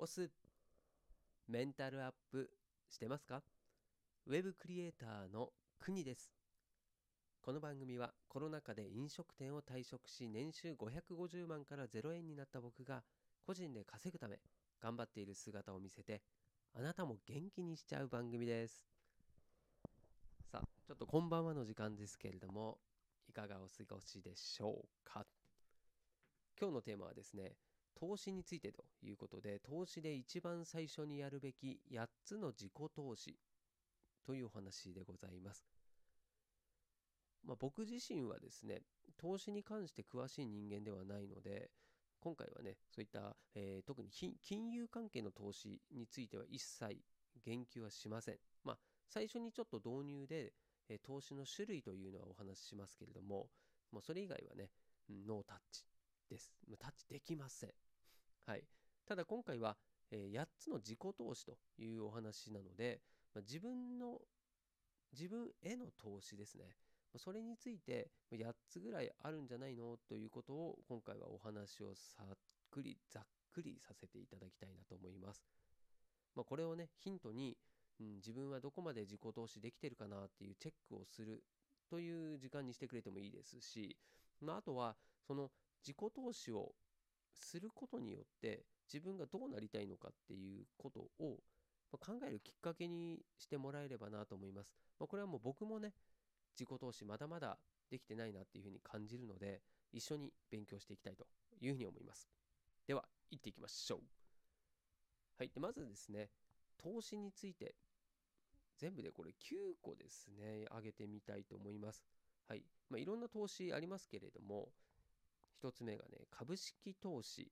オスメンタルアップ。してますか？ウェブクリエイターの国です。この番組はコロナ禍で飲食店を退職し年収550万から0円になった僕が個人で稼ぐため頑張っている姿を見せてあなたも元気にしちゃう番組です。さあちょっとこんばんはの時間ですけれどもいかがお過ごしでしょうか？今日のテーマはですね投資についてということで投資で一番最初にやるべき8つの自己投資というお話でございます。まあ、僕自身はですね投資に関して詳しい人間ではないので今回はねそういった、えー、特に金融関係の投資については一切言及はしません。まあ最初にちょっと導入で、えー、投資の種類というのはお話ししますけれどももうそれ以外はね、ノータッチです。タッチできません。はい、ただ今回は、えー、8つの自己投資というお話なので、まあ、自分の自分への投資ですね。それについて8つぐらいあるんじゃないのということを今回はお話をさっくりざっくりさせていただきたいなと思います。まあ、これをねヒントに、うん、自分はどこまで自己投資できてるかなっていうチェックをするという時間にしてくれてもいいですし、まあ、あとはその自己投資をすることによって自分がどうなりたいのかっていうことを考えるきっかけにしてもらえればなと思います。まあ、これはもう僕もね自己投資まだまだできてないなっていうふうに感じるので一緒に勉強していきたいというふうに思います。では行っていきましょう。はい。でまずですね投資について全部でこれ9個ですね挙げてみたいと思います。はい。まあ、いろんな投資ありますけれども1つ目がね、株式投資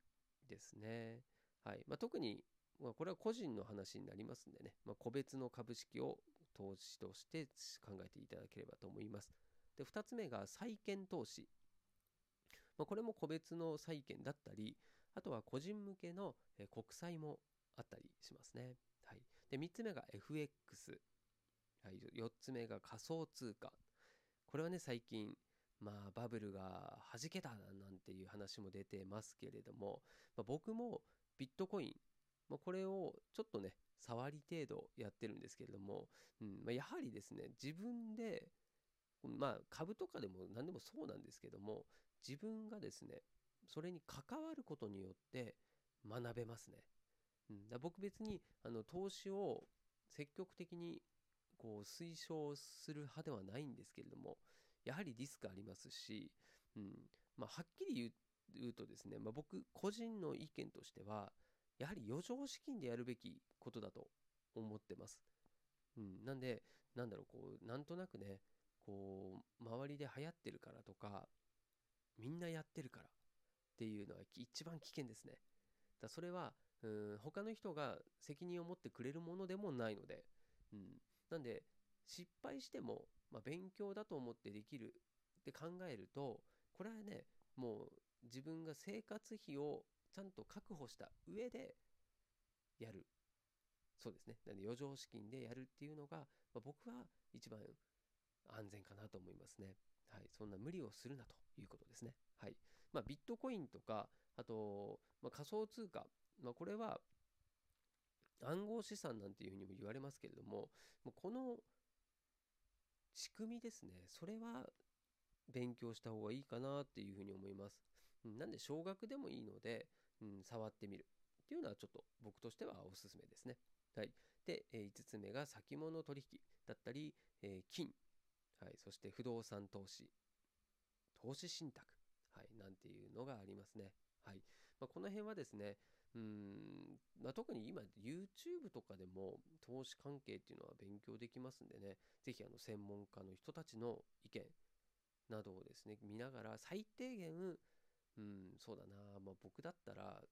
ですね。はいまあ、特に、まあ、これは個人の話になりますんでね、まあ、個別の株式を投資として考えていただければと思います。で、2つ目が債券投資。まあ、これも個別の債券だったり、あとは個人向けの国債もあったりしますね。はい、で3つ目が FX。はい、4つ目が仮想通貨。これはね、最近、まあバブルが弾けたなんていう話も出てますけれども、まあ、僕もビットコイン、まあ、これをちょっとね触り程度やってるんですけれども、うんまあ、やはりですね自分でまあ株とかでも何でもそうなんですけども自分がですねそれに関わることによって学べますね。うん、だ僕別にあの投資を積極的にこう推奨する派ではないんですけれどもやはりリスクありますし、うんまあ、はっきり言うとですね、まあ、僕個人の意見としてはやはり余剰資金でやるべきことだと思ってます。うん、なんでなんだろうこうなんとなくねこう周りで流行ってるからとかみんなやってるからっていうのは一番危険ですね。だそれはうん他の人が責任を持ってくれるものでもないので、うん、なんで失敗してもまあ、勉強だと思ってできるって考えるとこれはねもう自分が生活費をちゃんと確保した上でやる。そうですね。なので余剰資金でやるっていうのが、まあ、僕は一番安全かなと思いますね。はい、そんな無理をするなということですね。はい。まあ、ビットコインとかあと、まあ、仮想通貨、まあ、これは暗号資産なんていうふうにも言われますけれどももうこの仕組みですね。それは勉強した方がいいかなっていうふうに思います。なんで少額でもいいので、うん、触ってみるっていうのはちょっと僕としてはおすすめですね。はい、で、え5つ目が先物取引だったり、え金、はい、そして不動産投資。投資信託、はい、なんていうのがありますね。はい。まあ、この辺はですねうん、まあ、特に今 YouTube とかでも投資関係っていうのは勉強できますんでね。是非あの専門家の人たちの意見などをですね見ながら最低限うんそうだな、まあ、僕だったら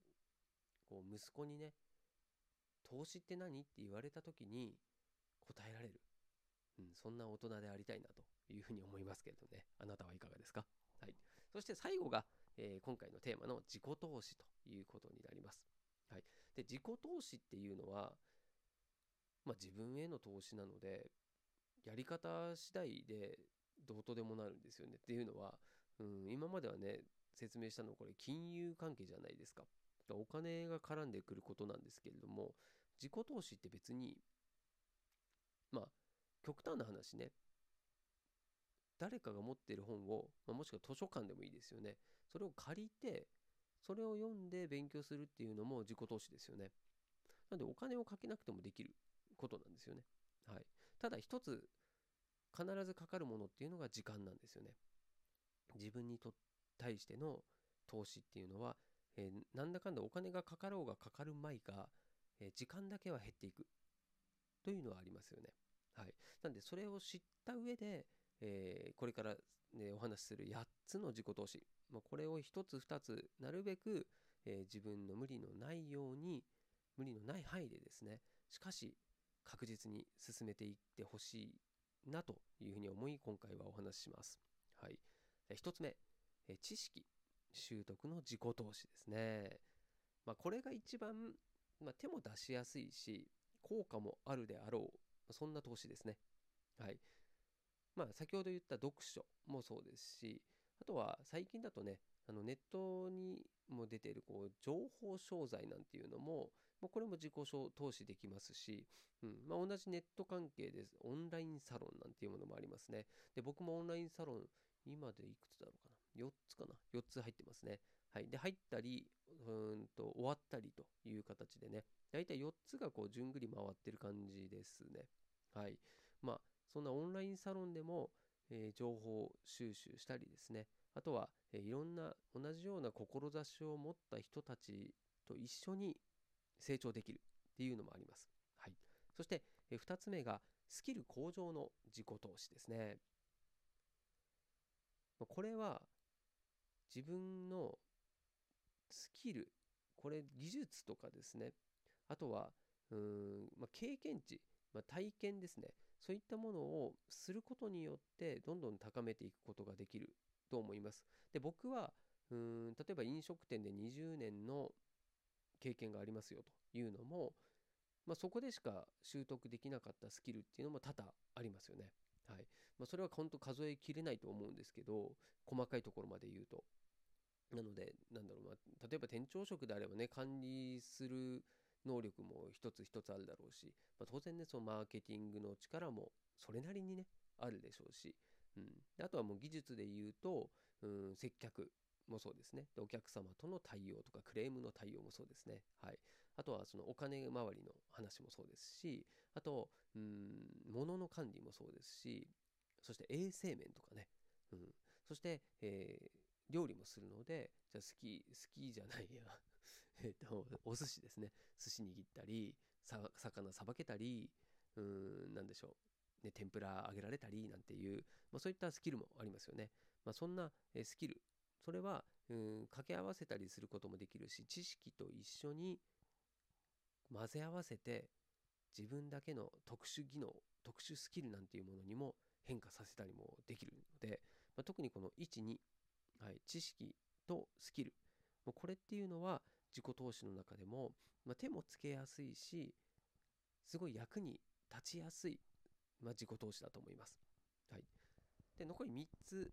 こう息子にね投資って何って言われた時に答えられる、うん、そんな大人でありたいなというふうに思いますけれどね。あなたはいかがですか？はい、そして最後が、えー、今回のテーマの自己投資ということになります。はい、で自己投資っていうのは、まあ、自分への投資なのでやり方次第でどうとでもなるんですよねっていうのは、うん、今まではね説明したのこれ金融関係じゃないですか。お金が絡んでくることなんですけれども自己投資って別にまあ極端な話ね誰かが持ってる本を、まあ、もしくは図書館でもいいですよねそれを借りてそれを読んで勉強するっていうのも自己投資ですよね。なんでお金をかけなくてもできることなんですよね。はい。ただ一つ必ずかかるものっていうのが時間なんですよね。自分にと対しての投資っていうのは、えー、なんだかんだお金がかかろうがかかるまいが、えー、時間だけは減っていく。というのはありますよね。はい。なんでそれを知った上で、えー、これから、ね、お話しする8つの自己投資、まあ、これを1つ2つなるべく、え自分の無理のないように無理のない範囲でですねしかし確実に進めていってほしいなというふうに思い今回はお話しします。はい。1つ目、え知識習得の自己投資ですね。まあ、これが一番、まあ、手も出しやすいし効果もあるであろうそんな投資ですね。はい。まあ先ほど言った読書もそうですしあとは最近だとねあのネットにも出ているこう情報商材なんていうのも、まあ、これも自己投資できますし、うんまあ、同じネット関係です。オンラインサロンなんていうものもありますね。で僕もオンラインサロン今でいくつだろうかな。4つかな。4つ入ってますね。はい。で入ったりうんと終わったりという形でね。大体4つがこう順繰り回ってる感じですね。はい。まあそんなオンラインサロンでも、えー、情報収集したりですねあとは、えー、いろんな同じような志を持った人たちと一緒に成長できるっていうのもあります。はい、そして、えー、2つ目がスキル向上の自己投資ですね。これは自分のスキル、これ技術とかですね、あとはうん、まあ、経験値、まあ、体験ですね、そういったものをすることによってどんどん高めていくことができると思います。で僕はうん例えば飲食店で20年の経験がありますよというのも、まあ、そこでしか習得できなかったスキルっていうのも多々ありますよね。はいまあ、それは本当数えきれないと思うんですけど細かいところまで言うと。なので、なんだろう、まあ、例えば店長職であればね、管理する能力も一つ一つあるだろうし、まあ、当然ね、そのマーケティングの力もそれなりにね、あるでしょうし、うん、あとはもう技術で言うと、うん、接客もそうですねで。お客様との対応とかクレームの対応もそうですね。はい。あとはそのお金周りの話もそうですし、あと、うん、物の管理もそうですし、そして衛生面とかね。うん、そして、えー、料理もするので、じゃあ好き、好きじゃないやえっと、お寿司ですね。寿司握ったり、魚さばけたり、うん、なんでしょう。ね、天ぷら揚げられたりなんていう、まあ、そういったスキルもありますよね。まあ、そんなスキル、それは、うん、掛け合わせたりすることもできるし、知識と一緒に混ぜ合わせて、自分だけの特殊技能、特殊スキルなんていうものにも変化させたりもできるので、まあ、特にこの1、2、はい、知識とスキル、もうこれっていうのは自己投資の中でも、まあ、手もつけやすいしすごい役に立ちやすい、まあ、自己投資だと思います。はい、で残り3つ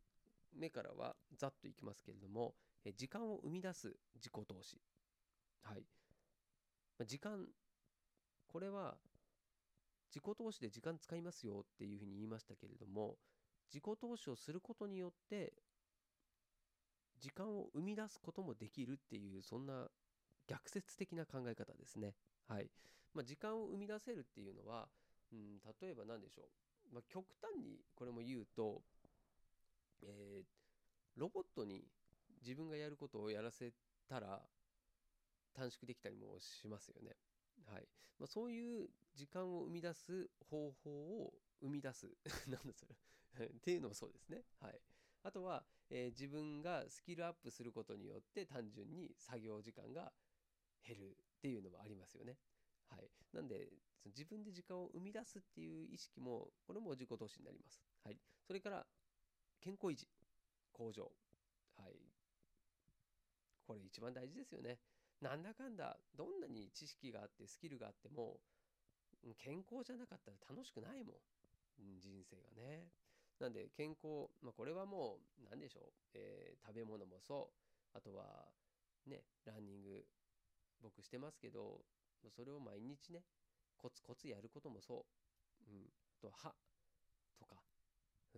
目からはざっといきますけれどもえ時間を生み出す自己投資。はい、まあ、時間これは自己投資で時間使いますよっていうふうに言いましたけれども自己投資をすることによって時間を生み出すこともできるっていうそんな逆説的な考え方ですね。はいまあ、時間を生み出せるっていうのは、うん、例えば何でしょう、まあ、極端にこれも言うと、えー、ロボットに自分がやることをやらせたら短縮できたりもしますよね。はいまあ、そういう時間を生み出す方法を生み出す なんだそれっていうのもそうですね。はい、あとは、えー、自分がスキルアップすることによって単純に作業時間が減るっていうのもありますよね。はい。なんで、自分で時間を生み出すっていう意識も、これも自己投資になります。はい。それから、健康維持、向上。はい。これ一番大事ですよね。なんだかんだ、どんなに知識があってスキルがあっても、健康じゃなかったら楽しくないもん。人生がね。なんで健康、まあ、これはもう何でしょう、えー、食べ物もそうあとはねランニング僕してますけどそれを毎日ねコツコツやることもそう、うん、あと歯とか、う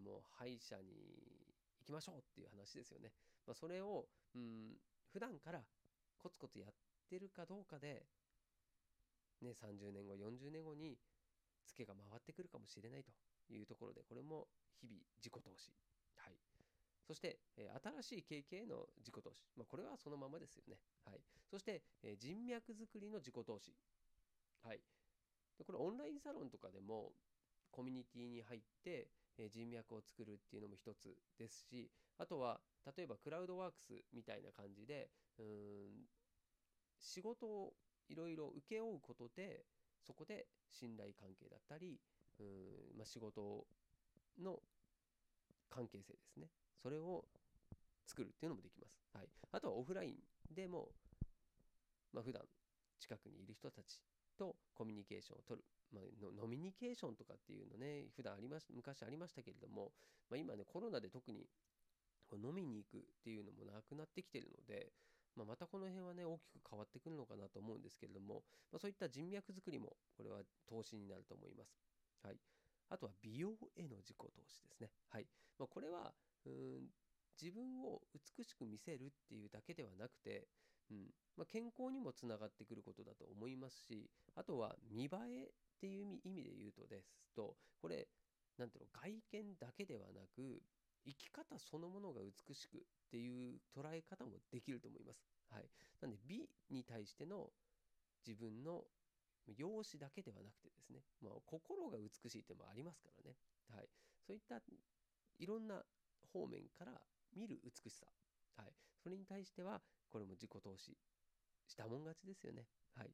ん、もう歯医者に行きましょうっていう話ですよね、まあ、それを、うん、普段からコツコツやってるかどうかで、ね、30年後40年後にツケが回ってくるかもしれないというところでこれも日々自己投資そして、え、新しい経験への自己投資、まあ、これはそのままですよね。はい、そして、え、人脈作りの自己投資、はい、でこれオンラインサロンとかでもコミュニティに入って、え、人脈を作るっていうのも一つですしあとは例えばクラウドワークスみたいな感じでうん仕事をいろいろ請け負うことでそこで信頼関係だったりうん、まあ、仕事の関係性ですね。それを作るっていうのもできます。はい、あとはオフラインでも、まあ、普段近くにいる人たちとコミュニケーションを取る。まあ、ノミニケーションとかっていうのね、普段ありまし昔ありましたけれども、まあ、今ね、コロナで特に飲みに行くっていうのもなくなってきてるので、まあ、またこの辺はね、大きく変わってくるのかなと思うんですけれども、まあ、そういった人脈作りも、これは投資になると思います。はい。あとは美容への自己投資ですね。はい。まあ、これは、うん自分を美しく見せるっていうだけではなくて、うんまあ、健康にもつながってくることだと思いますしあとは見栄えっていう意味で言うとですとこれなんていうの外見だけではなく生き方そのものが美しくっていう捉え方もできると思います。はい、なんで美に対しての自分の容姿だけではなくてですね、まあ、心が美しいってもありますからね、はい、そういったいろんな方面から見る美しさ。はい。それに対しては、これも自己投資したもん勝ちですよね。はい。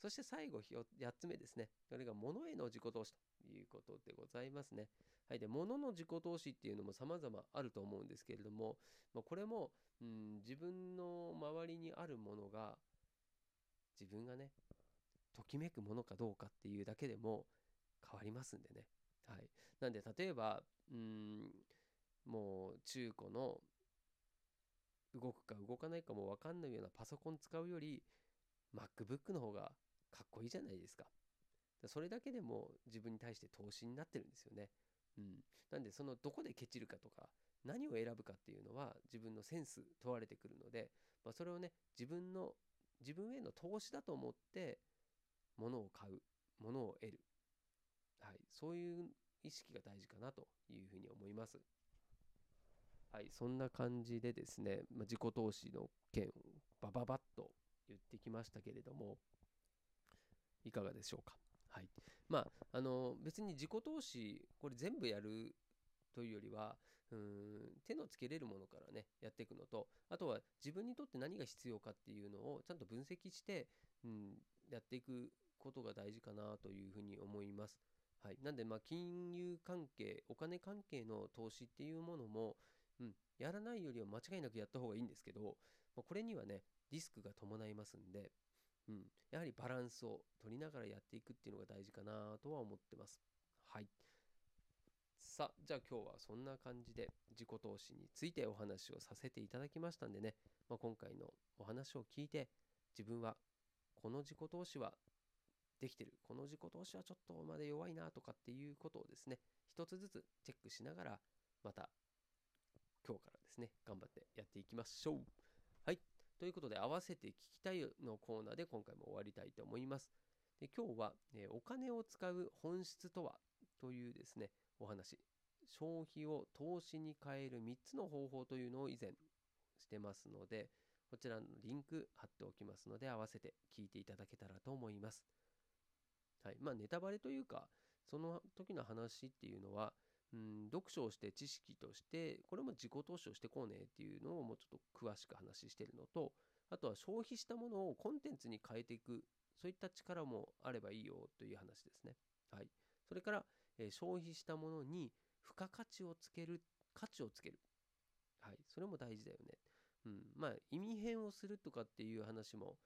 そして最後、8つ目ですね。これが物への自己投資ということでございますね。はい。で、物の自己投資っていうのも様々あると思うんですけれども、まあ、これも、うん、自分の周りにあるものが、自分がね、ときめくものかどうかっていうだけでも変わりますんでね。はい。なんで、例えば、うん、もう中古の動くか動かないかも分かんないようなパソコン使うより MacBook の方がかっこいいじゃないですか。それだけでも自分に対して投資になってるんですよね。うん。なんでそのどこでケチるかとか何を選ぶかっていうのは自分のセンス問われてくるので、まあ、それをね自分の自分への投資だと思って物を買う物を得る、はい、そういう意識が大事かなというふうに思います。はい、そんな感じでですね、まあ、自己投資の件をバババッと言ってきましたけれども、いかがでしょうか。はい。まあ、あの、別に自己投資、これ全部やるというよりは、うん手のつけれるものからね、やっていくのと、あとは自分にとって何が必要かっていうのをちゃんと分析して、うん、やっていくことが大事かなというふうに思います。はい。なんで、まあ、金融関係、お金関係の投資っていうものも、うん、やらないよりは間違いなくやった方がいいんですけど、まあ、これにはね、リスクが伴いますんで、うん、やはりバランスを取りながらやっていくっていうのが大事かなとは思ってます。はい。さあ、じゃあ今日はそんな感じで自己投資についてお話をさせていただきましたんでね、まあ、今回のお話を聞いて、自分はこの自己投資はできてる、この自己投資はちょっとまで弱いなとかっていうことをですね、一つずつチェックしながら、また今日からですね、頑張ってやっていきましょう。はい。ということで、合わせて聞きたいのコーナーで今回も終わりたいと思います。で今日は、えお金を使う本質とはというですね、お話。消費を投資に変える3つの方法というのを以前してますので、こちらのリンク貼っておきますので、合わせて聞いていただけたらと思います。はい。まあ、ネタバレというか、その時の話っていうのは、うん、読書をして知識として、これも自己投資をしてこうねっていうのをもうちょっと詳しく話してるのと、あとは消費したものをコンテンツに変えていく、そういった力もあればいいよという話ですね。はい。それから、えー、消費したものに付加価値をつける、価値をつける。はい。それも大事だよね。うん。まあ、意味変をするとかっていう話も、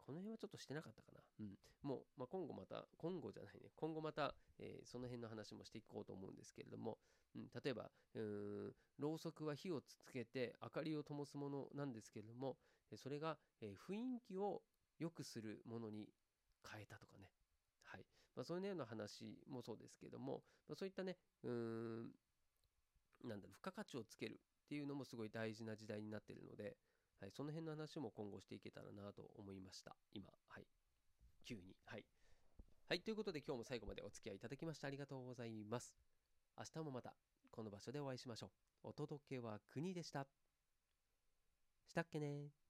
この辺はちょっとしてなかったかな。うん。もう、まあ、今後また、今後じゃないね。今後また、えー、その辺の話もしていこうと思うんですけれども、うん、例えば、うん、ろうそくは火をつけて明かりを灯すものなんですけれども、それが、えー、雰囲気を良くするものに変えたとかね。はい。まあ、そういうような話もそうですけども、まあ、そういったね、うん、なんだろう、付加価値をつけるっていうのもすごい大事な時代になっているので、はい、その辺の話も今後していけたらなと思いました。今、はい。急に。はい。はい、ということで今日も最後までお付き合いいただきましてありがとうございます。明日もまたこの場所でお会いしましょう。お届けは国でした。したっけね